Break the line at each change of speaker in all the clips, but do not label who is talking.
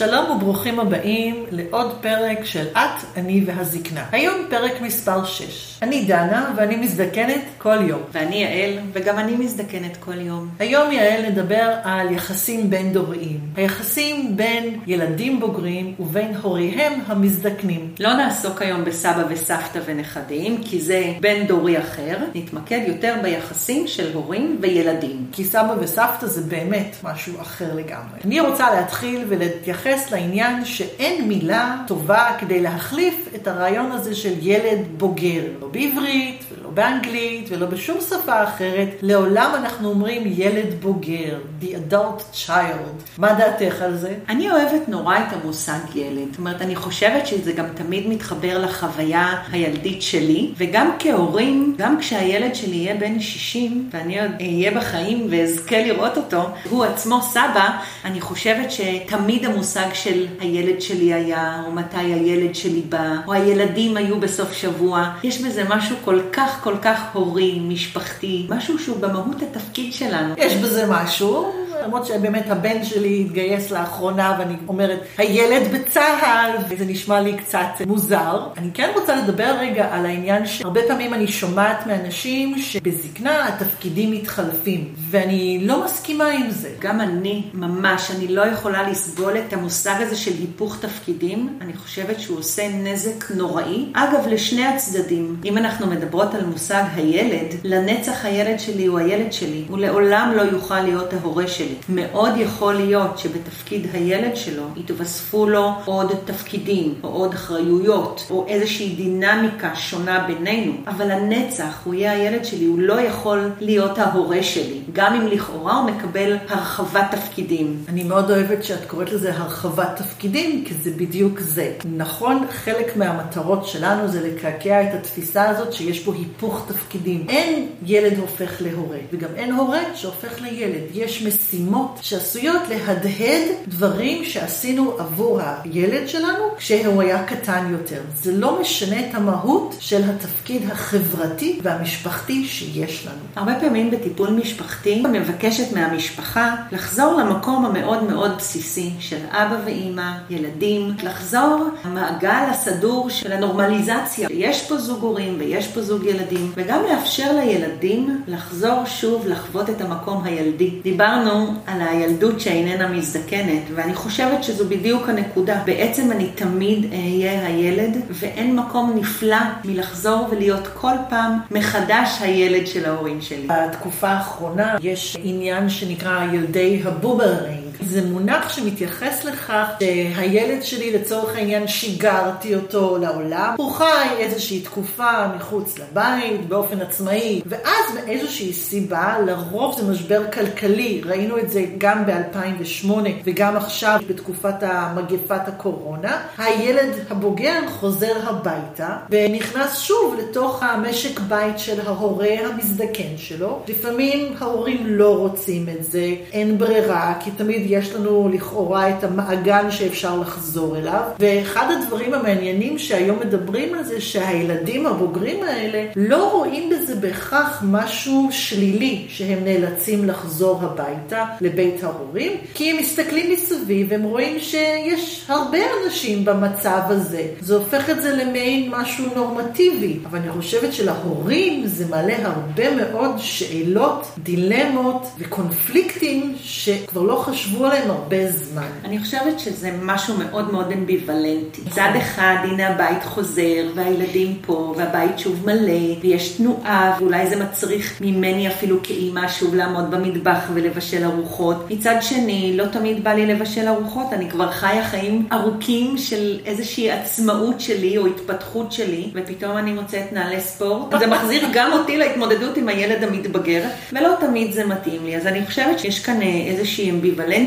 שלום וברוכים הבאים לעוד פרק של את, אני והזקנה. היום פרק מספר 6. אני דנה ואני מזדקנת כל יום.
ואני יעל, וגם אני מזדקנת כל יום.
היום יעל נדבר על יחסים בין דוריים. היחסים בין ילדים בוגרים ובין הוריהם המזדקנים.
לא נעסוק היום בסבא וסבתא ונכדים, כי זה בין דורי אחר. נתמקד יותר ביחסים של הורים וילדים.
כי סבא וסבתא זה באמת משהו אחר לגמרי. אני רוצה להתחיל ולהתייחס לעניין שאין מילה טובה כדי להחליף את הרעיון הזה של ילד בוגר. לא בעברית ולא באנגלית ולא בשום שפה אחרת. לעולם אנחנו אומרים ילד בוגר, the adult child. מה דעתך על זה?
אני אוהבת נורא את המושג ילד. זאת אומרת, אני חושבת שזה גם תמיד מתחבר לחוויה הילדית שלי, וגם כהורים, גם כשהילד שלי יהיה בן 60, ואני עוד אהיה בחיים ואזכה לראות אותו, הוא עצמו סבא, אני חושבת שתמיד המושג של הילד שלי היה, או מתי הילד שלי בא, או הילדים היו בסוף שבוע, יש בזה משהו כל כך כל כך הורי, משפחתי, משהו שהוא במהות התפקיד שלנו.
יש בזה משהו. למרות שבאמת הבן שלי התגייס לאחרונה, ואני אומרת, הילד בצה"ל, וזה נשמע לי קצת מוזר. אני כן רוצה לדבר רגע על העניין שהרבה פעמים אני שומעת מאנשים שבזקנה התפקידים מתחלפים, ואני לא מסכימה עם זה.
גם אני, ממש, אני לא יכולה לסבול את המושג הזה של היפוך תפקידים. אני חושבת שהוא עושה נזק נוראי. אגב, לשני הצדדים. אם אנחנו מדברות על מושג הילד, לנצח הילד שלי הוא הילד שלי. הוא לעולם לא יוכל להיות ההורה שלי. מאוד יכול להיות שבתפקיד הילד שלו יתווספו לו עוד תפקידים, או עוד אחריויות, או איזושהי דינמיקה שונה בינינו, אבל הנצח, הוא יהיה הילד שלי, הוא לא יכול להיות ההורה שלי, גם אם לכאורה הוא מקבל הרחבת תפקידים.
אני מאוד אוהבת שאת קוראת לזה הרחבת תפקידים, כי זה בדיוק זה. נכון, חלק מהמטרות שלנו זה לקעקע את התפיסה הזאת שיש פה היפוך תפקידים. אין ילד הופך להורה, וגם אין הורה שהופך לילד. יש משימה. משימות שעשויות להדהד דברים שעשינו עבור הילד שלנו כשהוא היה קטן יותר. זה לא משנה את המהות של התפקיד החברתי והמשפחתי שיש לנו.
הרבה פעמים בטיפול משפחתי מבקשת מהמשפחה לחזור למקום המאוד מאוד בסיסי של אבא ואימא, ילדים, לחזור למעגל הסדור של הנורמליזציה. יש פה זוג הורים ויש פה זוג ילדים, וגם לאפשר לילדים לחזור שוב לחוות את המקום הילדי. דיברנו על הילדות שאיננה מזדקנת, ואני חושבת שזו בדיוק הנקודה. בעצם אני תמיד אהיה הילד, ואין מקום נפלא מלחזור ולהיות כל פעם מחדש הילד של ההורים שלי.
בתקופה האחרונה יש עניין שנקרא ילדי הבומרנג. זה מונח שמתייחס לכך שהילד שלי לצורך העניין שיגרתי אותו לעולם, הוא חי איזושהי תקופה מחוץ לבית באופן עצמאי, ואז מאיזושהי סיבה, לרוב זה משבר כלכלי, ראינו את זה גם ב-2008 וגם עכשיו בתקופת המגפת הקורונה, הילד הבוגר חוזר הביתה ונכנס שוב לתוך המשק בית של ההורה המזדקן שלו. לפעמים ההורים לא רוצים את זה, אין ברירה, כי תמיד יש לנו לכאורה את המעגל שאפשר לחזור אליו. ואחד הדברים המעניינים שהיום מדברים על זה, שהילדים הבוגרים האלה לא רואים בזה בהכרח משהו שלילי, שהם נאלצים לחזור הביתה לבית ההורים, כי הם מסתכלים מסביב והם רואים שיש הרבה אנשים במצב הזה. זה הופך את זה למעין משהו נורמטיבי. אבל אני חושבת שלהורים זה מעלה הרבה מאוד שאלות, דילמות וקונפליקטים שכבר לא חשבו עליהם הרבה זמן.
אני חושבת שזה משהו מאוד מאוד אמביוולנטי. מצד אחד, הנה הבית חוזר, והילדים פה, והבית שוב מלא, ויש תנועה, ואולי זה מצריך ממני אפילו כאימא שוב לעמוד במטבח ולבשל ארוחות. מצד שני, לא תמיד בא לי לבשל ארוחות, אני כבר חיה חיים ארוכים של איזושהי עצמאות שלי או התפתחות שלי, ופתאום אני מוצאת נעלי ספורט. זה מחזיר גם אותי להתמודדות עם הילד המתבגר, ולא תמיד זה מתאים לי. אז אני חושבת שיש כאן איזושהי אמביוולנטיות,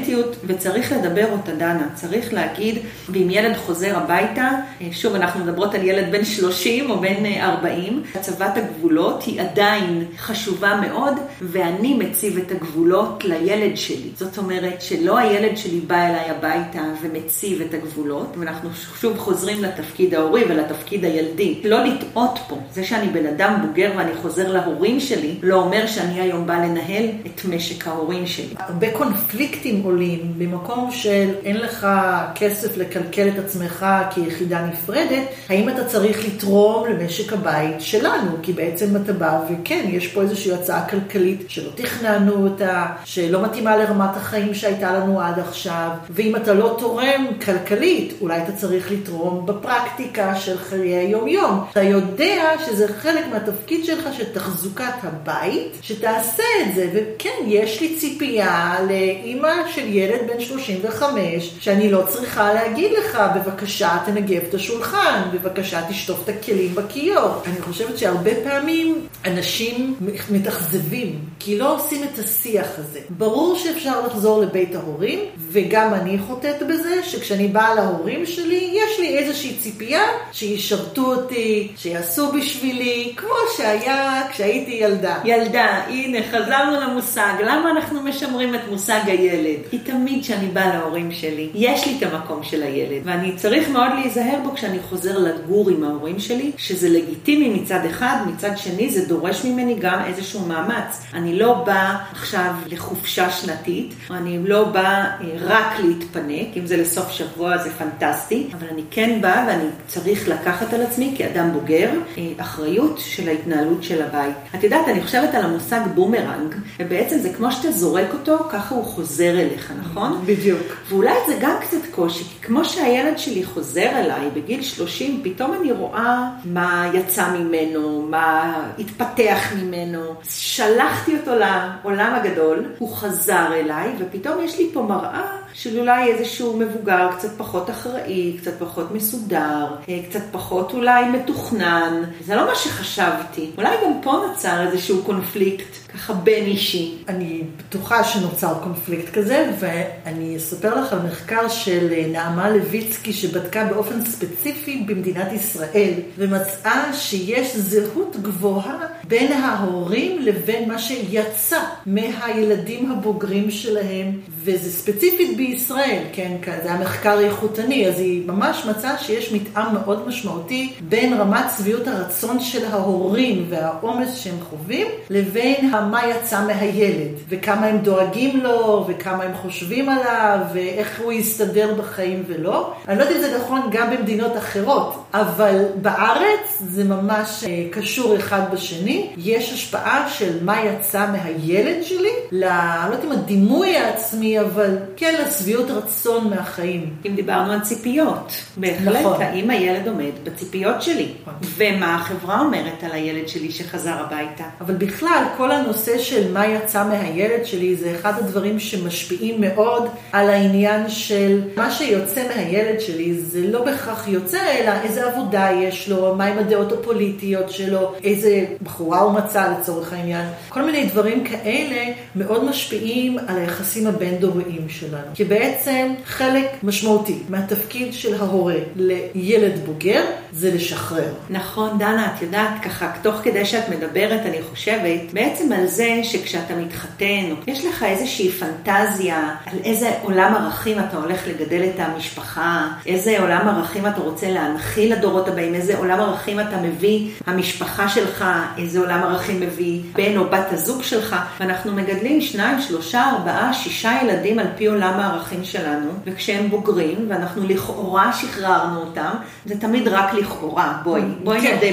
וצריך לדבר אותה, דנה. צריך להגיד, ואם ילד חוזר הביתה, שוב, אנחנו מדברות על ילד בן 30 או בן 40, הצבת הגבולות היא עדיין חשובה מאוד, ואני מציב את הגבולות לילד שלי. זאת אומרת שלא הילד שלי בא אליי הביתה ומציב את הגבולות, ואנחנו שוב חוזרים לתפקיד ההורי ולתפקיד הילדי. לא לטעות פה. זה שאני בן אדם בוגר ואני חוזר להורים שלי, לא אומר שאני היום בא לנהל את משק ההורים שלי.
הרבה קונפליקטים עולים ממקום של אין לך כסף לכלכל את עצמך כיחידה נפרדת, האם אתה צריך לתרום למשק הבית שלנו? כי בעצם אתה בא וכן, יש פה איזושהי הצעה כלכלית שלא תכננו אותה, שלא מתאימה לרמת החיים שהייתה לנו עד עכשיו, ואם אתה לא תורם כלכלית, אולי אתה צריך לתרום בפרקטיקה של חיי היום-יום. אתה יודע שזה חלק מהתפקיד שלך של תחזוקת הבית, שתעשה את זה, וכן, יש לי ציפייה לאימא של ילד בן 35, שאני לא צריכה להגיד לך, בבקשה תנגב את השולחן, בבקשה תשטוף את הכלים בכיור. אני חושבת שהרבה פעמים אנשים מתאכזבים, כי לא עושים את השיח הזה. ברור שאפשר לחזור לבית ההורים, וגם אני חוטאת בזה, שכשאני באה להורים שלי, יש לי איזושהי ציפייה שישרתו אותי, שיעשו בשבילי, כמו שהיה כשהייתי ילדה.
ילדה, הנה, חזרנו למושג. למה אנחנו משמרים את מושג הילד? כי תמיד כשאני באה להורים שלי, יש לי את המקום של הילד, ואני צריך מאוד להיזהר בו כשאני חוזר לגור עם ההורים שלי, שזה לגיטימי מצד אחד, מצד שני זה דורש ממני גם איזשהו מאמץ. אני לא באה עכשיו לחופשה שנתית, או אני לא באה אה, רק להתפנק, אם זה לסוף שבוע זה פנטסטי, אבל אני כן באה ואני צריך לקחת על עצמי כאדם בוגר אה, אחריות של ההתנהלות של הבית. את יודעת, אני חושבת על המושג בומרנג, ובעצם זה כמו שאתה זורק אותו, ככה הוא חוזר אליך, נכון?
בדיוק.
ואולי זה גם קצת קושי, כי כמו שהילד שלי חוזר אליי בגיל 30, פתאום אני רואה מה יצא ממנו, מה התפתח ממנו. שלחתי אותו לעולם הגדול, הוא חזר אליי, ופתאום יש לי פה מראה של אולי איזשהו מבוגר קצת פחות אחראי, קצת פחות מסודר, אה, קצת פחות אולי מתוכנן. זה לא מה שחשבתי. אולי גם פה נוצר איזשהו קונפליקט, ככה בין אישי.
אני בטוחה שנוצר קונפליקט כזה, ואני אספר לך על מחקר של אה, נעמה לויצקי שבדקה באופן ספציפי במדינת ישראל, ומצאה שיש זהות גבוהה בין ההורים לבין מה שיצא מהילדים הבוגרים שלהם, וזה ספציפית בישראל, כן, זה היה מחקר איכותני, אז היא ממש מצאה שיש מתאם מאוד משמעותי בין רמת שביעות הרצון של ההורים והעומס שהם חווים, לבין מה יצא מהילד, וכמה הם דואגים לו, וכמה הם חושבים עליו, ואיך הוא יסתדר בחיים ולא. אני לא יודעת אם זה נכון גם במדינות אחרות, אבל בארץ זה ממש אה, קשור אחד בשני. יש השפעה של מה יצא מהילד שלי, ל... לא יודעת אם הדימוי העצמי, אבל כן לשביעות רצון מהחיים.
אם דיברנו על ציפיות, בהחלט, נכון. האם הילד עומד בציפיות שלי, נכון. ומה החברה אומרת על הילד שלי שחזר הביתה.
אבל בכלל, כל הנושא של מה יצא מהילד שלי, זה אחד הדברים שמשפיעים מאוד על העניין של מה שיוצא מהילד שלי, זה לא בהכרח יוצא, אלא איזה עבודה יש לו, מהם הדעות הפוליטיות שלו, איזה בחורה הוא מצא לצורך העניין. כל מיני דברים כאלה מאוד משפיעים על היחסים הבין-דוריים שלנו. כי בעצם חלק משמעותי מהתפקיד של ההורה לילד בוגר זה לשחרר.
נכון, דנה, את יודעת, ככה, תוך כדי שאת מדברת, אני חושבת בעצם על זה שכשאתה מתחתן, יש לך איזושהי פנטזיה על איזה עולם ערכים אתה הולך לגדל את המשפחה, איזה עולם ערכים אתה רוצה להנחיל לדורות הבאים, איזה עולם ערכים אתה מביא המשפחה שלך, איזה עולם ערכים מביא בן או בת הזוג שלך, ואנחנו מגדלים שניים, שלושה, ארבעה, שישה ילדים על פי עולם הערכים שלנו, וכשהם בוגרים, ואנחנו לכאורה שחררנו אותם, זה תמיד רק לכאורה, בואי, בואי כן. נדע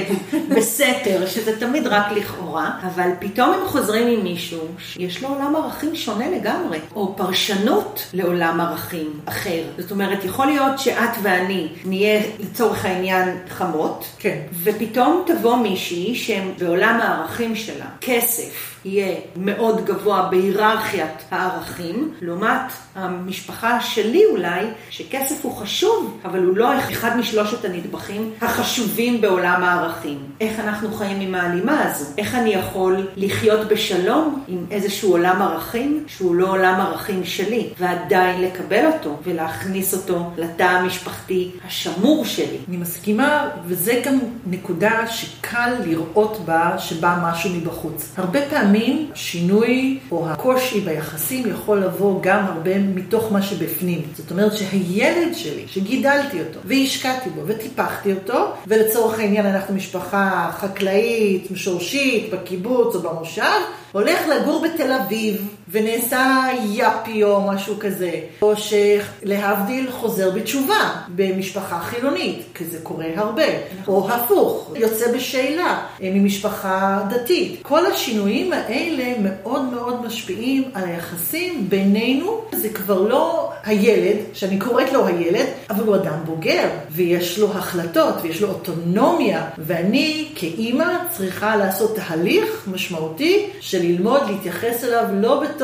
בסתר, שזה תמיד רק לכאורה, אבל פתאום הם חוזרים עם מישהו שיש לו עולם ערכים שונה לגמרי, או פרשנות לעולם ערכים אחר. זאת אומרת, יכול להיות שאת ואני נהיה לצורך העניין חמות,
כן.
ופתאום תבוא מישהי שהם בעולם הערכים שלה, כסף. יהיה מאוד גבוה בהיררכיית הערכים, לעומת המשפחה שלי אולי, שכסף הוא חשוב, אבל הוא לא אחד משלושת הנדבכים החשובים בעולם הערכים. איך אנחנו חיים עם ההלימה הזו? איך אני יכול לחיות בשלום עם איזשהו עולם ערכים שהוא לא עולם ערכים שלי, ועדיין לקבל אותו ולהכניס אותו לתא המשפחתי השמור שלי?
אני מסכימה, וזה גם נקודה שקל לראות בה שבא משהו מבחוץ. הרבה פעמים השינוי או הקושי ביחסים יכול לבוא גם הרבה מתוך מה שבפנים. זאת אומרת שהילד שלי, שגידלתי אותו, והשקעתי בו, וטיפחתי אותו, ולצורך העניין אנחנו משפחה חקלאית, שורשית, בקיבוץ או במושב, הולך לגור בתל אביב ונעשה יאפי או משהו כזה, או שלהבדיל חוזר בתשובה במשפחה חילונית, כי זה קורה הרבה, או הפוך, יוצא בשאלה ממשפחה דתית. כל השינויים האלה מאוד מאוד משפיעים על היחסים בינינו, זה כבר לא הילד, שאני קוראת לו הילד, אבל הוא אדם בוגר, ויש לו החלטות, ויש לו אוטונומיה, ואני כאימא צריכה לעשות תהליך משמעותי של ללמוד להתייחס אליו לא בתור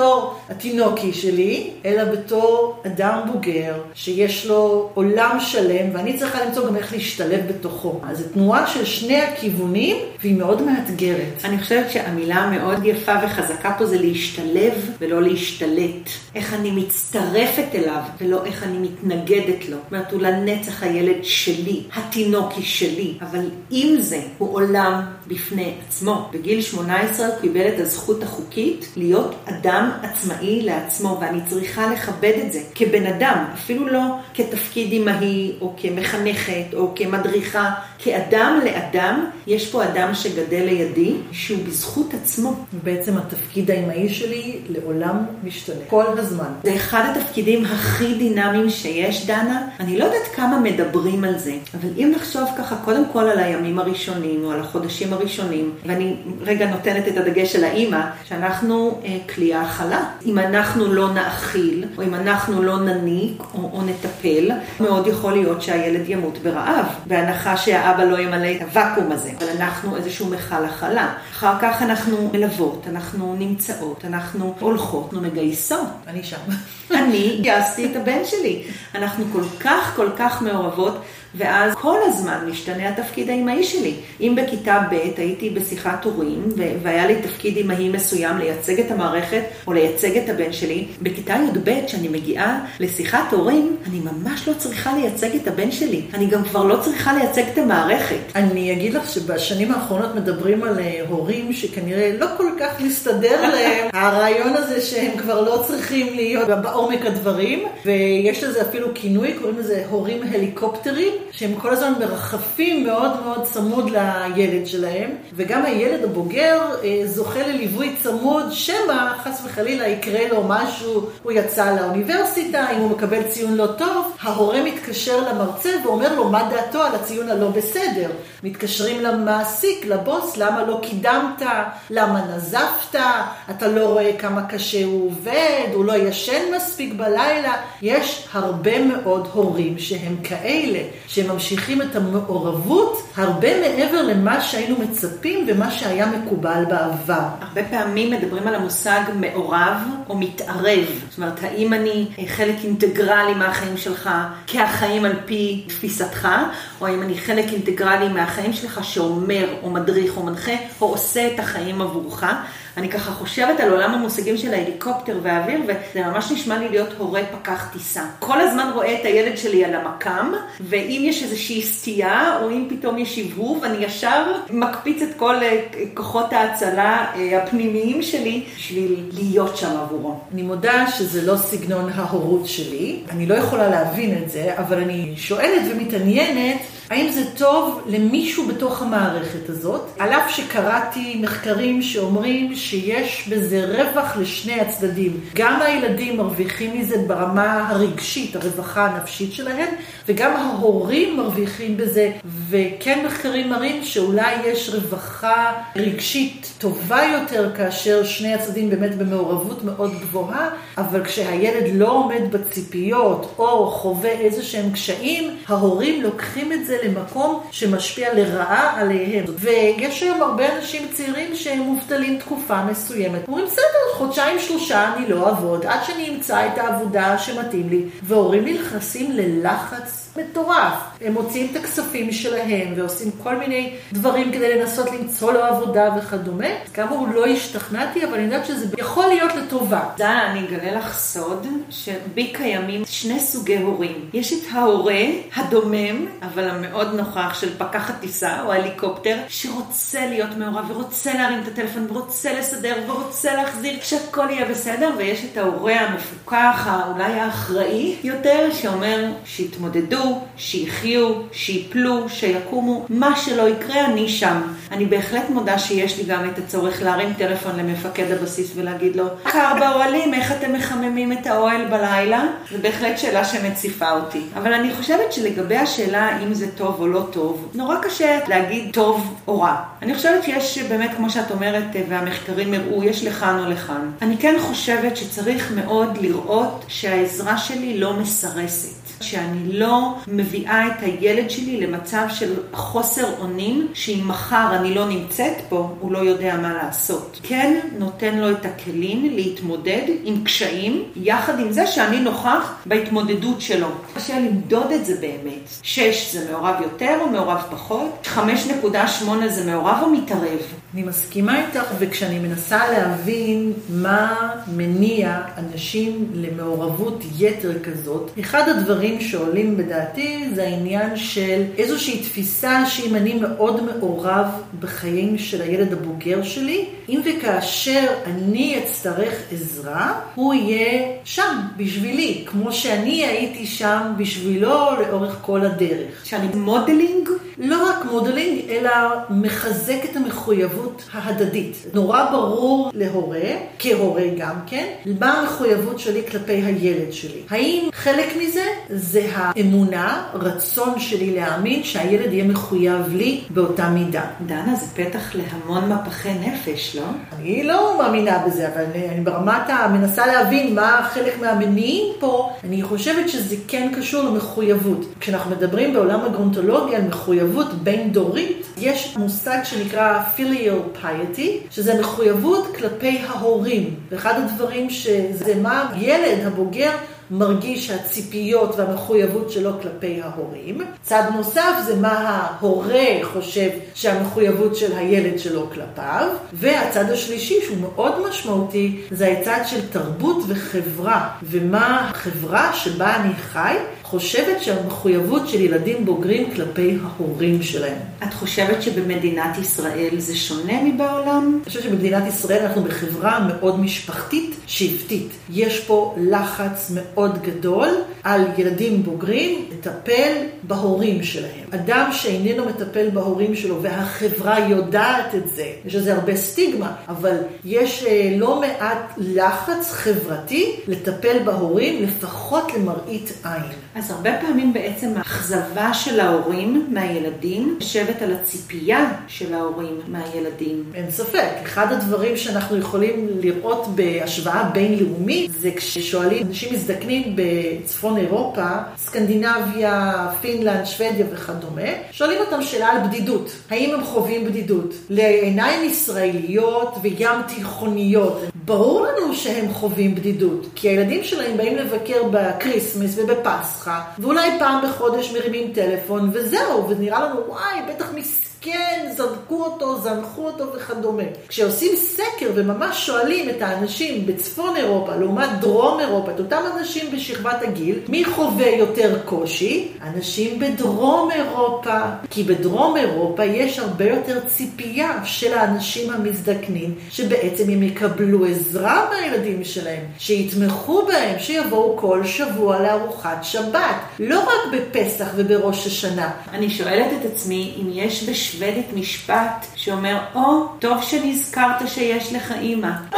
התינוקי שלי, אלא בתור אדם בוגר, שיש לו עולם שלם, ואני צריכה למצוא גם איך להשתלב בתוכו. אז זו תנועה של שני הכיוונים, והיא מאוד מאתגרת.
אני חושבת שהמילה המאוד יפה וחזקה פה זה להשתלב ולא להשתלט. איך אני מצטרפת אליו ולא איך אני מתנגדת לו. זאת אומרת, הוא לנצח הילד שלי, התינוקי שלי, אבל עם זה הוא עולם בפני עצמו. בגיל 18 הוא קיבל את הזכות החוקית להיות אדם עצמאי לעצמו, ואני צריכה לכבד את זה כבן אדם, אפילו לא כתפקיד אמהי או כמחנכת או כמדריכה, כאדם לאדם, יש פה אדם שגדל לידי, שהוא בזכות עצמו.
בעצם התפקיד האמהי שלי לעולם משתנה, כל הזמן.
זה אחד התפקידים הכי דינמיים שיש, דנה. אני לא יודעת כמה מדברים על זה, אבל אם נחשוב ככה, קודם כל על הימים הראשונים או על החודשים הראשונים, ואני רגע נותנת את הדגש של האימא, שאנחנו אה, כלי האכלה. אם אנחנו לא נאכיל, או אם אנחנו לא נניק או, או נטפל, מאוד יכול להיות שהילד ימות ברעב, בהנחה שהאבא לא ימלא את הוואקום הזה. אבל אנחנו איזשהו מכל הכלה. אחר כך אנחנו מלוות, אנחנו נמצאות, אנחנו הולכות, אנחנו מגייסות.
אני שם.
אני גייסתי את הבן שלי. אנחנו כל כך כל כך מעורבות. ואז כל הזמן משתנה התפקיד האימהי שלי. אם בכיתה ב' הייתי בשיחת הורים, והיה לי תפקיד אימהי מסוים לייצג את המערכת או לייצג את הבן שלי, בכיתה י"ב, כשאני מגיעה לשיחת הורים, אני ממש לא צריכה לייצג את הבן שלי. אני גם כבר לא צריכה לייצג את המערכת.
אני אגיד לך שבשנים האחרונות מדברים על אה, הורים שכנראה לא כל כך מסתדר להם הרעיון הזה שהם כבר לא צריכים להיות בעומק הדברים, ויש לזה אפילו כינוי, קוראים לזה הורים הליקופטרים. שהם כל הזמן מרחפים מאוד מאוד צמוד לילד שלהם, וגם הילד הבוגר אה, זוכה לליווי צמוד, שמא חס וחלילה יקרה לו משהו, הוא יצא לאוניברסיטה, אם הוא מקבל ציון לא טוב, ההורה מתקשר למרצה ואומר לו מה דעתו על הציון הלא בסדר. מתקשרים למעסיק, לבוס, למה לא קידמת, למה נזפת, אתה לא רואה כמה קשה הוא עובד, הוא לא ישן מספיק בלילה. יש הרבה מאוד הורים שהם כאלה. שממשיכים את המעורבות הרבה מעבר למה שהיינו מצפים ומה שהיה מקובל בעבר.
הרבה פעמים מדברים על המושג מעורב או מתערב. זאת אומרת, האם אני חלק אינטגרלי מהחיים שלך כהחיים על פי תפיסתך, או האם אני חלק אינטגרלי מהחיים שלך שאומר או מדריך או מנחה או עושה את החיים עבורך. אני ככה חושבת על עולם המושגים של ההליקופטר והאוויר, וזה ממש נשמע לי להיות הורה פקח טיסה. כל הזמן רואה את הילד שלי על המקם, ואם יש איזושהי סטייה, או אם פתאום יש הבהוב, אני ישר מקפיץ את כל אה, כוחות ההצלה אה, הפנימיים שלי בשביל להיות שם עבורו.
אני מודה שזה לא סגנון ההורות שלי, אני לא יכולה להבין את זה, אבל אני שואלת ומתעניינת. האם זה טוב למישהו בתוך המערכת הזאת? על אף שקראתי מחקרים שאומרים שיש בזה רווח לשני הצדדים. גם הילדים מרוויחים מזה ברמה הרגשית, הרווחה הנפשית שלהם, וגם ההורים מרוויחים בזה. וכן מחקרים מראים שאולי יש רווחה רגשית טובה יותר כאשר שני הצדדים באמת במעורבות מאוד גבוהה, אבל כשהילד לא עומד בציפיות או חווה איזה שהם קשיים, ההורים לוקחים את זה למקום שמשפיע לרעה עליהם. ויש היום הרבה אנשים צעירים שהם מובטלים תקופה מסוימת. אומרים, בסדר, חודשיים שלושה אני לא אעבוד, עד שאני אמצא את העבודה שמתאים לי. והורים נכנסים ללחץ מטורף. הם מוציאים את הכספים שלהם ועושים כל מיני דברים כדי לנסות למצוא לו עבודה וכדומה. כאמור, לא השתכנעתי, אבל אני יודעת שזה יכול להיות לטובה.
דנה, אני אגלה לך סוד, שבי קיימים שני סוגי הורים. יש את ההורה הדומם, אבל המאוד נוכח של פקח הטיסה או ההליקופטר, שרוצה להיות מעורב ורוצה להרים את הטלפון ורוצה לסדר ורוצה להחזיר שהכל יהיה בסדר, ויש את ההורה המפוקח, אולי האחראי יותר, שאומר שיתמודדו. שיחיו, שיפלו, שיקומו, מה שלא יקרה, אני שם. אני בהחלט מודה שיש לי גם את הצורך להרים טלפון למפקד הבסיס ולהגיד לו, קר באוהלים, איך אתם מחממים את האוהל בלילה? זו בהחלט שאלה שמציפה אותי. אבל אני חושבת שלגבי השאלה אם זה טוב או לא טוב, נורא קשה להגיד טוב או רע. אני חושבת שיש באמת, כמו שאת אומרת, והמחקרים הראו, יש לכאן או לכאן. אני כן חושבת שצריך מאוד לראות שהעזרה שלי לא מסרסת. שאני לא מביאה את הילד שלי למצב של חוסר אונים, שאם מחר אני לא נמצאת פה, הוא לא יודע מה לעשות. כן נותן לו את הכלים להתמודד עם קשיים, יחד עם זה שאני נוכח בהתמודדות שלו. קשה למדוד את זה באמת. 6 זה מעורב יותר או מעורב פחות? 5.8 זה מעורב או מתערב?
אני מסכימה איתך, וכשאני מנסה להבין מה מניע אנשים למעורבות יתר כזאת, אחד הדברים שעולים בדעתי זה העניין של איזושהי תפיסה שאם אני מאוד מעורב בחיים של הילד הבוגר שלי, אם וכאשר אני אצטרך עזרה, הוא יהיה שם בשבילי, כמו שאני הייתי שם בשבילו לאורך כל הדרך.
שאני modeling?
לא רק modeling, אלא מחזק את המחויבות ההדדית. נורא ברור להורה, כהורה גם כן, מה המחויבות שלי כלפי הילד שלי. האם חלק מזה זה האמונה, רצון שלי להאמין שהילד יהיה מחויב לי באותה מידה.
דנה, זה פתח להמון מפחי נפש, לא?
אני לא מאמינה בזה, אבל אני ברמת המנסה להבין מה חלק מהמניעים פה, אני חושבת שזה כן קשור למחויבות. כשאנחנו מדברים בעולם הגרונטולוגיה על מחויבות בין-דורית, יש מושג שנקרא filial piety, שזה מחויבות כלפי ההורים. ואחד הדברים שזה מה ילד הבוגר מרגיש שהציפיות והמחויבות שלו כלפי ההורים. צד נוסף זה מה ההורה חושב שהמחויבות של הילד שלו כלפיו. והצד השלישי, שהוא מאוד משמעותי, זה הצד של תרבות וחברה, ומה החברה שבה אני חי חושבת שהמחויבות של ילדים בוגרים כלפי ההורים שלהם.
את חושבת שבמדינת ישראל זה שונה מבעולם?
אני חושבת שבמדינת ישראל אנחנו בחברה מאוד משפחתית, שבטית. יש פה לחץ מאוד גדול על ילדים בוגרים לטפל בהורים שלהם. אדם שאיננו מטפל בהורים שלו והחברה יודעת את זה, יש לזה הרבה סטיגמה, אבל יש אה, לא מעט לחץ חברתי לטפל בהורים לפחות למראית עין.
אז הרבה פעמים בעצם האכזבה של ההורים מהילדים יושבת על הציפייה של ההורים מהילדים.
אין ספק. אחד הדברים שאנחנו יכולים לראות בהשוואה בינלאומית זה כששואלים אנשים מזדקנים בצפון אירופה, סקנדינביה, פינלנד, שוודיה וכדומה, שואלים אותם שאלה על בדידות. האם הם חווים בדידות? לעיניים ישראליות וים תיכוניות, ברור לנו שהם חווים בדידות, כי הילדים שלהם באים לבקר ב Christmas ובפסחא, ואולי פעם בחודש מרימים טלפון, וזהו, ונראה לנו, וואי, בטח מס... כן, זרקו אותו, זנחו אותו וכדומה. כשעושים סקר וממש שואלים את האנשים בצפון אירופה לעומת דרום אירופה, את אותם אנשים בשכבת הגיל, מי חווה יותר קושי? אנשים בדרום אירופה. כי בדרום אירופה יש הרבה יותר ציפייה של האנשים המזדקנים, שבעצם הם יקבלו עזרה מהילדים שלהם, שיתמכו בהם, שיבואו כל שבוע לארוחת שבת, לא רק בפסח ובראש השנה.
אני שואלת את עצמי אם יש בש... שוודית משפט שאומר, או, oh, טוב שנזכרת שיש לך אימא.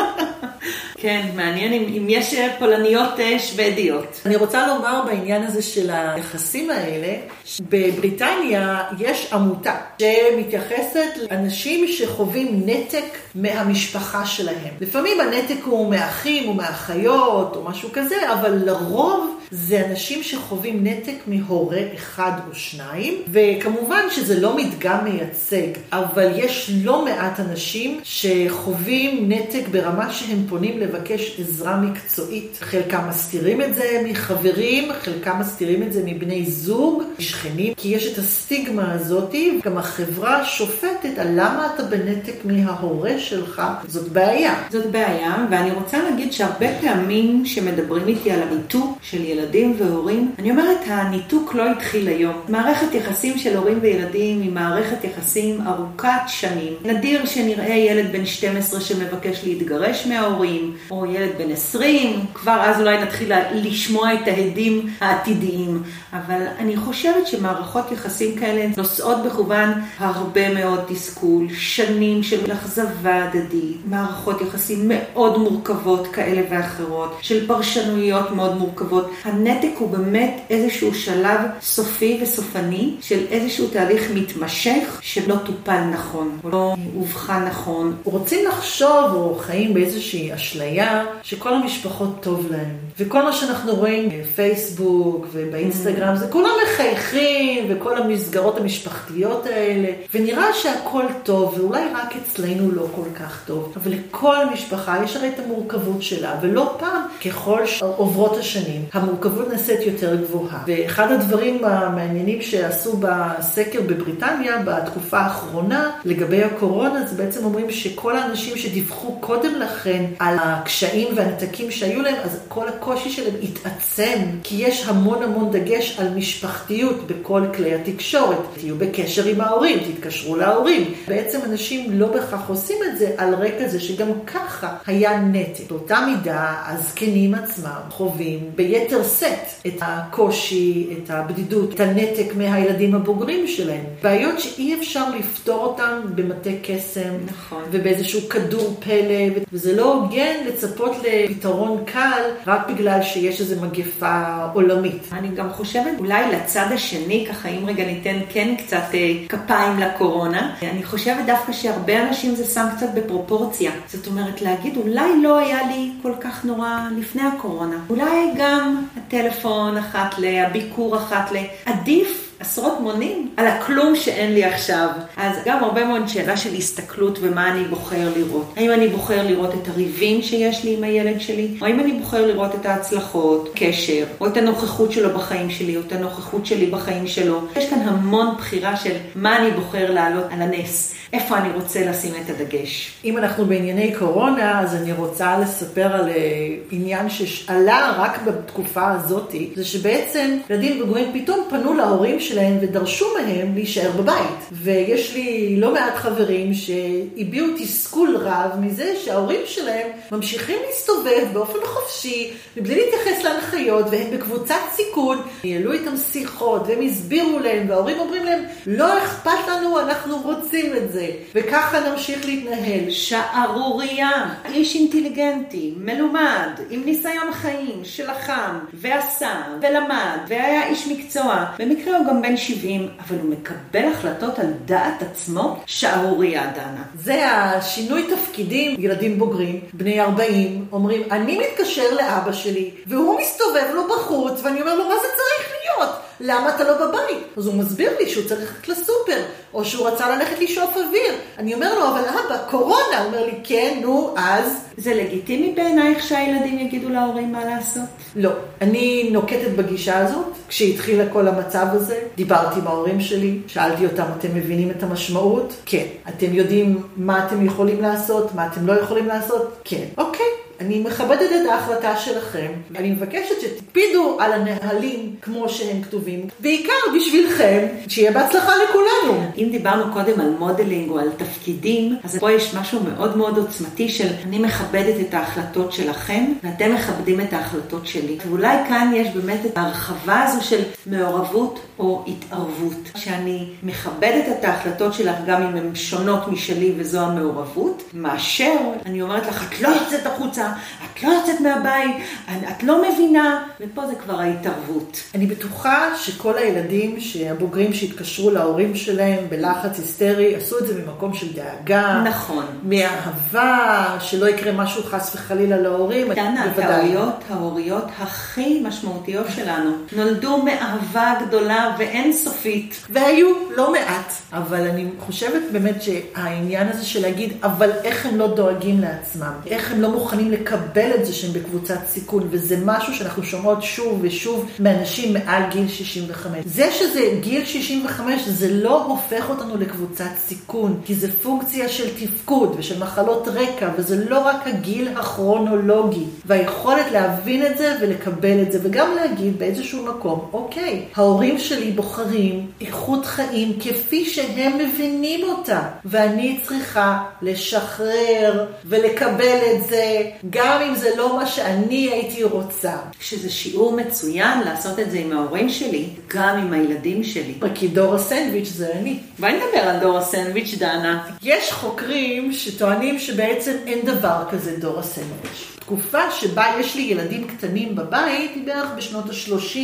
כן, מעניין אם, אם יש פולניות אה, שוודיות.
אני רוצה לומר בעניין הזה של היחסים האלה, בבריטניה יש עמותה שמתייחסת לאנשים שחווים נתק מהמשפחה שלהם. לפעמים הנתק הוא מאחים או מאחיות או משהו כזה, אבל לרוב זה אנשים שחווים נתק מהורה אחד או שניים, וכמובן שזה לא מדגם מייצג, אבל יש לא מעט אנשים שחווים נתק ברמה שהם פונים לבקש עזרה מקצועית. חלקם מסתירים את זה מחברים, חלקם מסתירים את זה מבני זוג, שכנים, כי יש את הסטיגמה הזאתי, גם החברה שופטת על למה אתה בנתק מההורה שלך, זאת בעיה.
זאת בעיה, ואני רוצה להגיד שהרבה פעמים שמדברים איתי על הריתוק של ילדים והורים, אני אומרת, הניתוק לא התחיל היום. מערכת יחסים של הורים וילדים היא מערכת יחסים ארוכת שנים. נדיר שנראה ילד בן 12 שמבקש להתגרש מההורים, או ילד בן 20, כבר אז אולי נתחיל לשמוע את ההדים העתידיים. אבל אני חושבת שמערכות יחסים כאלה נושאות בכוון הרבה מאוד תסכול, שנים של אכזבה הדדית, מערכות יחסים מאוד מורכבות כאלה ואחרות, של פרשנויות מאוד מורכבות. הנתק הוא באמת איזשהו שלב סופי וסופני של איזשהו תהליך מתמשך שלא טופל נכון, או לא אובחן נכון.
רוצים לחשוב או חיים באיזושהי אשליה שכל המשפחות טוב להם. וכל מה שאנחנו רואים בפייסבוק ובאינסטגרם זה כולם מחייכים וכל המסגרות המשפחתיות האלה, ונראה שהכל טוב ואולי רק אצלנו לא כל כך טוב. אבל לכל משפחה יש הרי את המורכבות שלה, ולא פעם ככל שעוברות השנים המורכבות נעשית יותר גבוהה. ואחד הדברים המעניינים שעשו בסקר בבריטניה בתקופה האחרונה לגבי הקורונה, זה בעצם אומרים שכל האנשים שדיווחו קודם לכן על הקשיים והנתקים שהיו להם, אז כל הקושי שלהם התעצם, כי יש המון המון דגש על משפחתיות בכל כלי התקשורת. תהיו בקשר עם ההורים, תתקשרו להורים. בעצם אנשים לא בהכרח עושים את זה על רקע זה שגם ככה היה נטל. באותה מידה, הזקנים עצמם חווים ביתר שאת את הקושי, את הבדידות, את הנתק מהילדים הבוגרים שלהם. בעיות שאי אפשר לפתור אותן במטה קסם,
נכון.
ובאיזשהו כדור פלא, וזה לא הוגן לצפות לפתרון קל רק בגלל שיש איזו מגפה עולמית.
אני גם חושבת אולי לצד השני, ככה אם רגע ניתן כן קצת אה, כפיים לקורונה, אני חושבת דווקא שהרבה אנשים זה שם קצת בפרופורציה. זאת אומרת, להגיד אולי לא היה לי כל כך נורא לפני הקורונה. אולי גם הטלפון אחת ל... הביקור אחת ל... עדיף עשרות מונים על הכלום שאין לי עכשיו. אז גם הרבה מאוד שאלה של הסתכלות ומה אני בוחר לראות. האם אני בוחר לראות את הריבים שיש לי עם הילד שלי, או האם אני בוחר לראות את ההצלחות, קשר, או את הנוכחות שלו בחיים שלי, או את הנוכחות שלי בחיים שלו. יש כאן המון בחירה של מה אני בוחר להעלות על הנס. איפה אני רוצה לשים את הדגש.
אם אנחנו בענייני קורונה, אז אני רוצה לספר על עניין שעלה רק בתקופה הזאת, זה שבעצם ילדים בוגרים פתאום פנו להורים שלהם ודרשו מהם להישאר בבית. ויש לי לא מעט חברים שהביעו תסכול רב מזה שההורים שלהם ממשיכים להסתובב באופן חופשי, מבלי להתייחס להנחיות, והם בקבוצת סיכון. ניהלו איתם שיחות והם הסבירו להם, וההורים אומרים להם, לא אכפת לנו, אנחנו רוצים את זה. וככה נמשיך להתנהל.
שערורייה. איש אינטליגנטי, מלומד, עם ניסיון חיים, שלחם, ועשה, ולמד, והיה איש מקצוע. במקרה הוא גם בן 70, אבל הוא מקבל החלטות על דעת עצמו, שערורייה, דנה.
זה השינוי תפקידים, ילדים בוגרים, בני 40, אומרים, אני מתקשר לאבא שלי, והוא מסתובב לו בחוץ, ואני אומר לו, מה זה צריך להיות? למה אתה לא בבית? אז הוא מסביר לי שהוא צריך ללכת לסופר, או שהוא רצה ללכת לשאוף אוויר. אני אומר לו, אבל אבא, קורונה. הוא אומר לי, כן, נו, אז?
זה לגיטימי בעינייך שהילדים יגידו להורים מה לעשות?
לא. אני נוקטת בגישה הזאת. כשהתחיל כל המצב הזה, דיברתי עם ההורים שלי, שאלתי אותם, אתם מבינים את המשמעות? כן. אתם יודעים מה אתם יכולים לעשות, מה אתם לא יכולים לעשות? כן. אוקיי. אני מכבדת את ההחלטה שלכם, אני מבקשת שתקפידו על הנהלים כמו שהם כתובים, בעיקר בשבילכם, שיהיה בהצלחה לכולנו.
אם דיברנו קודם על modeling או על תפקידים, אז פה יש משהו מאוד מאוד עוצמתי של אני מכבדת את ההחלטות שלכם, ואתם מכבדים את ההחלטות שלי. ואולי כאן יש באמת את ההרחבה הזו של מעורבות או התערבות, שאני מכבדת את ההחלטות שלך גם אם הן שונות משלי וזו המעורבות, מאשר אני אומרת לך, את לא יוצאת החוצה, את לא יוצאת מהבית, את לא מבינה, ופה זה כבר ההתערבות.
אני בטוחה שכל הילדים הבוגרים שהתקשרו להורים שלהם בלחץ היסטרי, עשו את זה ממקום של דאגה.
נכון.
מאהבה, שלא יקרה משהו חס וחלילה להורים.
דנה, הטעויות ההוריות הכי משמעותיות שלנו נולדו מאהבה גדולה ואינסופית.
והיו לא מעט, אבל אני חושבת באמת שהעניין הזה של להגיד, אבל איך הם לא דואגים לעצמם, איך הם לא מוכנים לקבל את זה שהם בקבוצת סיכון, וזה משהו שאנחנו שומעות שוב ושוב מאנשים מעל גיל 65. זה שזה גיל 65, זה לא הופך אותנו לקבוצת סיכון, כי זה פונקציה של תפקוד ושל מחלות רקע, וזה לא רק הגיל הכרונולוגי, והיכולת להבין את זה ולקבל את זה, וגם להגיד באיזשהו מקום, אוקיי, ההורים שלי בוחרים איכות חיים כפי שהם מבינים אותה, ואני צריכה לשחרר ולקבל את זה, גם אם זה לא מה שאני הייתי רוצה.
שזה שיעור מצוין לעשות את זה עם ההורים שלי, גם עם הילדים שלי.
כי דור הסנדוויץ' זה אני.
בואי נדבר על דור הסנדוויץ', דנה.
יש חוקרים שטוענים שבעצם אין דבר כזה דור הסנדוויץ'. התקופה שבה יש לי ילדים קטנים בבית היא בערך בשנות ה-30,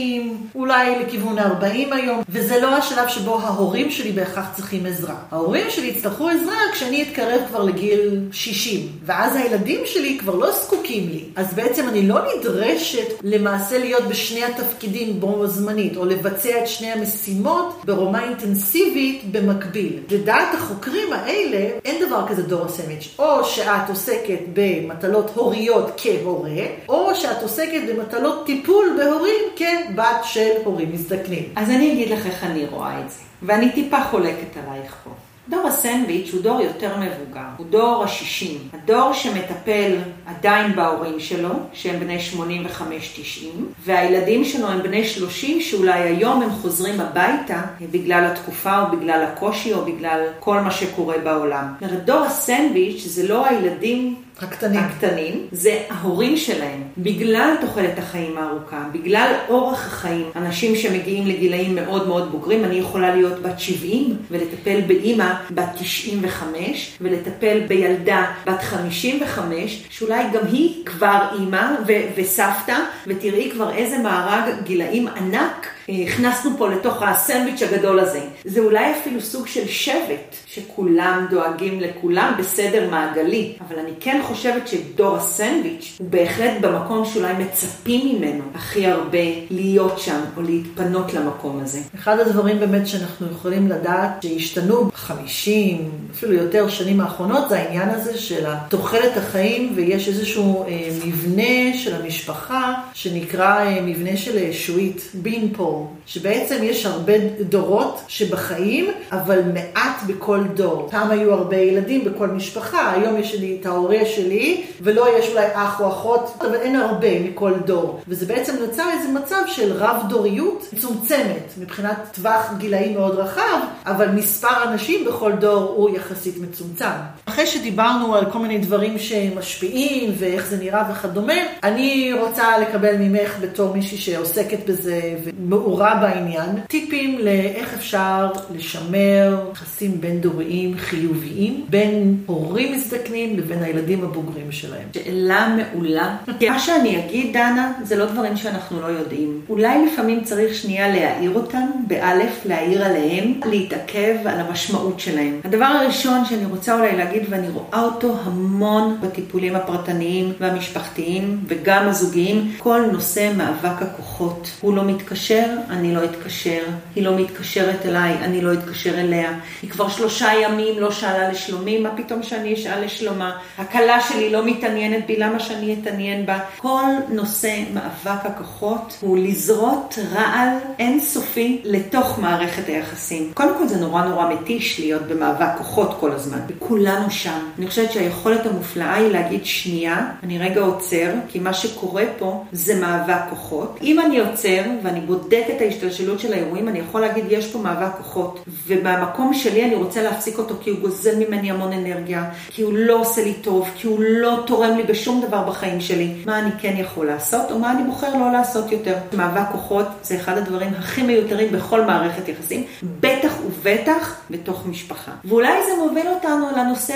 אולי לכיוון ה-40 היום, וזה לא השלב שבו ההורים שלי בהכרח צריכים עזרה. ההורים שלי יצטרכו עזרה כשאני אתקרב כבר לגיל 60, ואז הילדים שלי כבר לא זקוקים לי. אז בעצם אני לא נדרשת למעשה להיות בשני התפקידים בו זמנית, או לבצע את שני המשימות ברמה אינטנסיבית במקביל. לדעת החוקרים האלה, אין דבר כזה דור הסמיץ'. או שאת עוסקת במטלות הוריות כהורה, או שאת עוסקת במטלות טיפול בהורים כבת של הורים מזדקנים.
אז אני אגיד לך איך אני רואה את זה, ואני טיפה חולקת עלייך פה. דור הסנדוויץ' הוא דור יותר מבוגר, הוא דור השישים. הדור שמטפל עדיין בהורים שלו, שהם בני 85-90, והילדים שלו הם בני 30, שאולי היום הם חוזרים הביתה בגלל התקופה או בגלל הקושי או בגלל כל מה שקורה בעולם. זאת אומרת, דור הסנדוויץ' זה לא הילדים
הקטנים.
הקטנים, זה ההורים שלהם. בגלל תוחלת החיים הארוכה, בגלל אורח החיים, אנשים שמגיעים לגילאים מאוד מאוד בוגרים, אני יכולה להיות בת 70 ולטפל באימא בת 95, ולטפל בילדה בת 55, שאולי גם היא כבר אימא וסבתא, ותראי כבר איזה מארג גילאים ענק. הכנסנו פה לתוך הסנדוויץ' הגדול הזה. זה אולי אפילו סוג של שבט, שכולם דואגים לכולם בסדר מעגלי, אבל אני כן חושבת שדור הסנדוויץ' הוא בהחלט במקום שאולי מצפים ממנו הכי הרבה להיות שם או להתפנות למקום הזה.
אחד הדברים באמת שאנחנו יכולים לדעת שהשתנו בחמישים, אפילו יותר שנים האחרונות, זה העניין הזה של תוחלת החיים, ויש איזשהו אה, מבנה של המשפחה שנקרא אה, מבנה של שועית, בין פול. דור, שבעצם יש הרבה דורות שבחיים, אבל מעט בכל דור. פעם היו הרבה ילדים בכל משפחה, היום יש לי את ההורה שלי, ולא יש אולי אח או אחות, אבל אין הרבה מכל דור. וזה בעצם נוצר איזה מצב של רב-דוריות מצומצמת, מבחינת טווח גילאים מאוד רחב, אבל מספר אנשים בכל דור הוא יחסית מצומצם. אחרי שדיברנו על כל מיני דברים שמשפיעים ואיך זה נראה וכדומה, אני רוצה לקבל ממך בתור מישהי שעוסקת בזה מעורה בעניין, טיפים לאיך אפשר לשמר יחסים בין-דוריים חיוביים בין הורים מזדקנים לבין הילדים הבוגרים שלהם.
שאלה מעולה. מה שאני אגיד, דנה, זה לא דברים שאנחנו לא יודעים. אולי לפעמים צריך שנייה להעיר אותם, באלף, להעיר עליהם, להתעכב על המשמעות שלהם. הדבר הראשון שאני רוצה אולי להגיד, ואני רואה אותו המון בטיפולים הפרטניים והמשפחתיים וגם הזוגיים, כל נושא מאבק הכוחות. הוא לא מתקשר, אני לא אתקשר, היא לא מתקשרת אליי, אני לא אתקשר אליה. היא כבר שלושה ימים לא שאלה לשלומי, מה פתאום שאני אשאל לשלומה? הכלה שלי לא מתעניינת בי, למה שאני אתעניין בה? כל נושא מאבק הכוחות הוא לזרות רעל אינסופי לתוך מערכת היחסים. קודם כל זה נורא נורא מתיש להיות במאבק כוחות כל הזמן, וכולנו שם. אני חושבת שהיכולת המופלאה היא להגיד שנייה, אני רגע עוצר, כי מה שקורה פה זה מאבק כוחות. אם אני עוצר ואני בודק את ההשתלשלות של האירועים, אני יכול להגיד, יש פה מאבק כוחות, ובמקום שלי אני רוצה להפסיק אותו כי הוא גוזל ממני המון אנרגיה, כי הוא לא עושה לי טוב, כי הוא לא תורם לי בשום דבר בחיים שלי. מה אני כן יכול לעשות, או מה אני בוחר לא לעשות יותר. מאבק כוחות זה אחד הדברים הכי מיותרים בכל מערכת יחסים, בטח ובטח בתוך משפחה. ואולי זה מוביל אותנו לנושא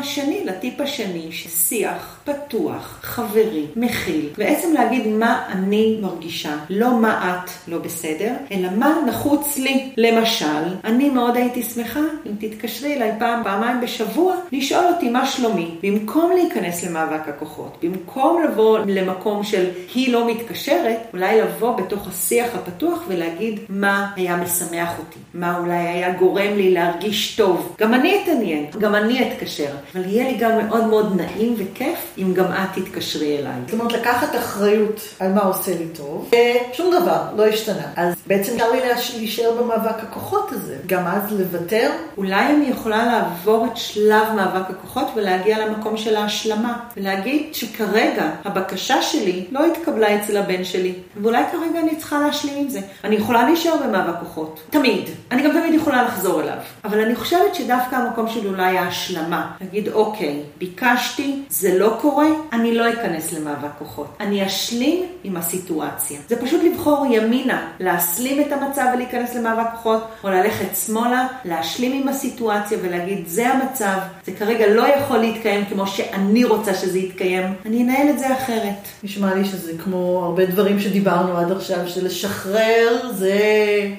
השני, לטיפ השני, ששיח פתוח, חברי, מכיל, בעצם להגיד מה אני מרגישה, לא מה את לא בסדר. בסדר, אלא מה נחוץ לי. למשל, אני מאוד הייתי שמחה אם תתקשרי אליי פעם, פעמיים בשבוע, לשאול אותי מה שלומי. במקום להיכנס למאבק הכוחות, במקום לבוא למקום של היא לא מתקשרת, אולי לבוא בתוך השיח הפתוח ולהגיד מה היה משמח אותי, מה אולי היה גורם לי להרגיש טוב. גם אני אתעניין, גם אני אתקשר, אבל יהיה לי גם מאוד מאוד נעים וכיף אם גם את תתקשרי אליי.
זאת אומרת, לקחת אחריות על מה עושה לי טוב, ושום דבר לא השתנה. אז בעצם אפשר לי להישאר במאבק הכוחות הזה. גם אז לוותר.
אולי אני יכולה לעבור את שלב מאבק הכוחות ולהגיע למקום של ההשלמה, ולהגיד שכרגע הבקשה שלי לא התקבלה אצל הבן שלי, ואולי כרגע אני צריכה להשלים עם זה. אני יכולה להישאר במאבק כוחות, תמיד. אני גם תמיד יכולה לחזור אליו. אבל אני חושבת שדווקא המקום שלי אולי ההשלמה. להגיד, אוקיי, ביקשתי, זה לא קורה, אני לא אכנס למאבק כוחות. אני אשלים עם הסיטואציה. זה פשוט לבחור ימינה, להסלים את המצב ולהיכנס למאבק כוחות, או ללכת שמאלה, להשלים עם הסיטואציה ולהגיד, זה המצב, זה כרגע לא יכול להתקיים כמו שאני רוצה שזה יתקיים, אני אנהל את זה אחרת.
נשמע לי שזה כמו הרבה דברים שדיברנו עד עכשיו, שלשחרר זה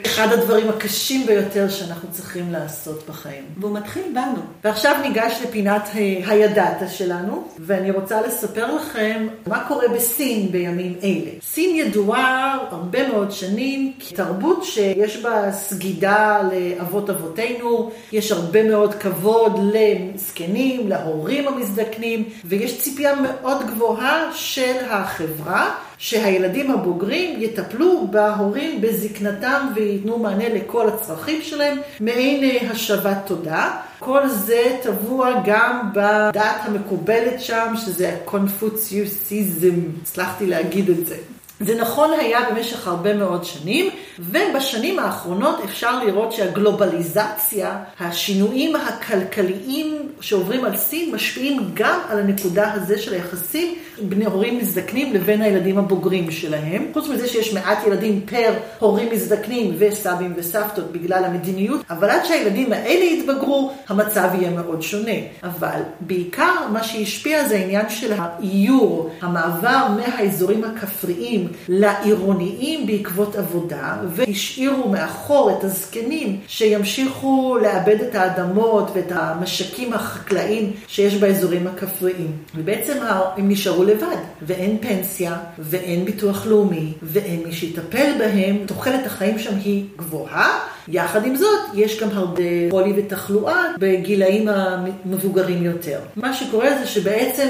אחד הדברים הקשים ביותר שאנחנו צריכים לעשות בחיים.
והוא מתחיל בנו.
ועכשיו ניגש לפינת הידעת שלנו, ואני רוצה לספר לכם מה קורה בסין בימים אלה. סין ידועה הרבה מאוד שנים כתרבות שיש בה סגידה לאבות אבותינו, יש הרבה מאוד כבוד לזקנים, להורים המזדקנים, ויש ציפייה מאוד גבוהה של החברה. שהילדים הבוגרים יטפלו בהורים בזקנתם וייתנו מענה לכל הצרכים שלהם, מעין השבת תודה. כל זה טבוע גם בדת המקובלת שם, שזה הקונפוציוסיזם, הצלחתי להגיד את זה. זה נכון היה במשך הרבה מאוד שנים, ובשנים האחרונות אפשר לראות שהגלובליזציה, השינויים הכלכליים שעוברים על סין, משפיעים גם על הנקודה הזה של היחסים בני הורים מזדקנים לבין הילדים הבוגרים שלהם. חוץ מזה שיש מעט ילדים פר הורים מזדקנים וסבים וסבתות בגלל המדיניות, אבל עד שהילדים האלה יתבגרו, המצב יהיה מאוד שונה. אבל בעיקר מה שהשפיע זה העניין של האיור, המעבר מהאזורים הכפריים לעירוניים בעקבות עבודה, והשאירו מאחור את הזקנים שימשיכו לאבד את האדמות ואת המשקים החקלאיים שיש באזורים הכפריים. ובעצם הם נשארו לבד, ואין פנסיה, ואין ביטוח לאומי, ואין מי שיטפל בהם. תוחלת החיים שם היא גבוהה. יחד עם זאת, יש גם הרבה חולי ותחלואה בגילאים המבוגרים יותר. מה שקורה זה שבעצם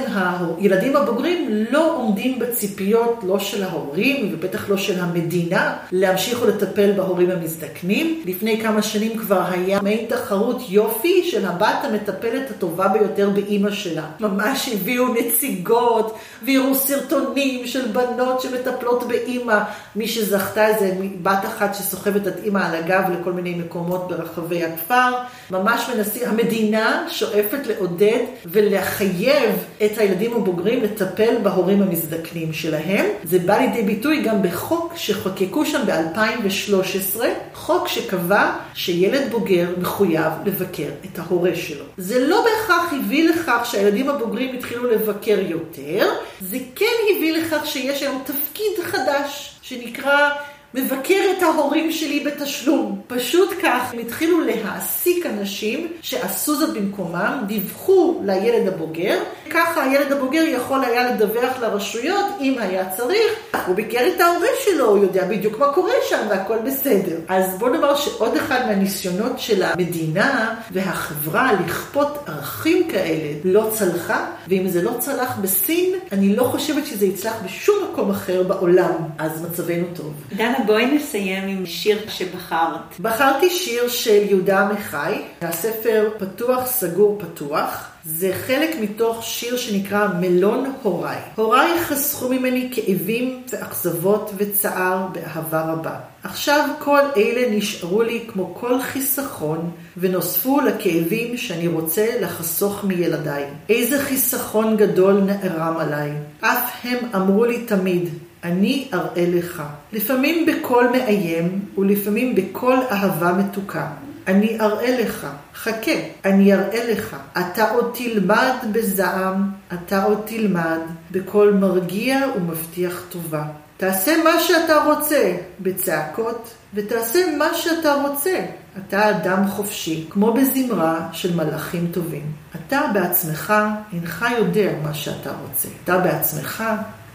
הילדים הבוגרים לא עומדים בציפיות לא של ההורים ובטח לא של המדינה להמשיך ולטפל בהורים המזדקנים. לפני כמה שנים כבר היה מעין תחרות יופי של הבת המטפלת הטובה ביותר באימא שלה. ממש הביאו נציגות והראו סרטונים של בנות שמטפלות באימא. מי שזכתה איזה בת אחת שסוחבת את אימא על הגב לכל מיני מקומות ברחבי הכפר. ממש מנסים, המדינה שואפת לעודד ולחייב את הילדים הבוגרים לטפל בהורים המזדקנים שלהם. זה בא לידי ביטוי גם בחוק שחוקקו שם ב-2013, חוק שקבע שילד בוגר מחויב לבקר את ההורה שלו. זה לא בהכרח הביא לכך שהילדים הבוגרים התחילו לבקר יותר, זה כן הביא לכך שיש היום תפקיד חדש שנקרא מבקר את ההורים שלי בתשלום. פשוט כך הם התחילו להעסיק אנשים שעשו זאת במקומם, דיווחו לילד הבוגר, ככה הילד הבוגר יכול היה לדווח לרשויות אם היה צריך. הוא ביקר את ההורה שלו, הוא יודע בדיוק מה קורה שם והכל בסדר. אז בוא נאמר שעוד אחד מהניסיונות של המדינה והחברה לכפות ערכים כאלה לא צלחה, ואם זה לא צלח בסין, אני לא חושבת שזה יצלח בשום מקום אחר בעולם. אז מצבנו טוב.
דנה, בואי נסיים עם שיר שבחרת.
בחרתי שיר של יהודה עמיחי, הספר פתוח, סגור, פתוח. זה חלק מתוך שיר שנקרא מלון הוריי. הוריי חסכו ממני כאבים ואכזבות וצער באהבה רבה. עכשיו כל אלה נשארו לי כמו כל חיסכון ונוספו לכאבים שאני רוצה לחסוך מילדיי. איזה חיסכון גדול נערם עליי. אף הם אמרו לי תמיד, אני אראה לך. לפעמים בקול מאיים ולפעמים בקול אהבה מתוקה. אני אראה לך, חכה, אני אראה לך. אתה עוד תלמד בזעם, אתה עוד תלמד, בקול מרגיע ומבטיח טובה. תעשה מה שאתה רוצה בצעקות, ותעשה מה שאתה רוצה. אתה אדם חופשי, כמו בזמרה של מלאכים טובים. אתה בעצמך אינך יודע מה שאתה רוצה. אתה בעצמך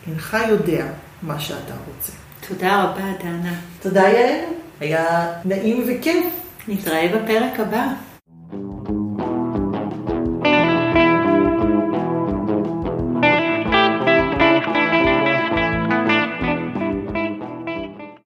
אינך יודע מה שאתה רוצה.
תודה רבה, דנה.
תודה, יעל. היה נעים וכיף.
נתראה בפרק הבא.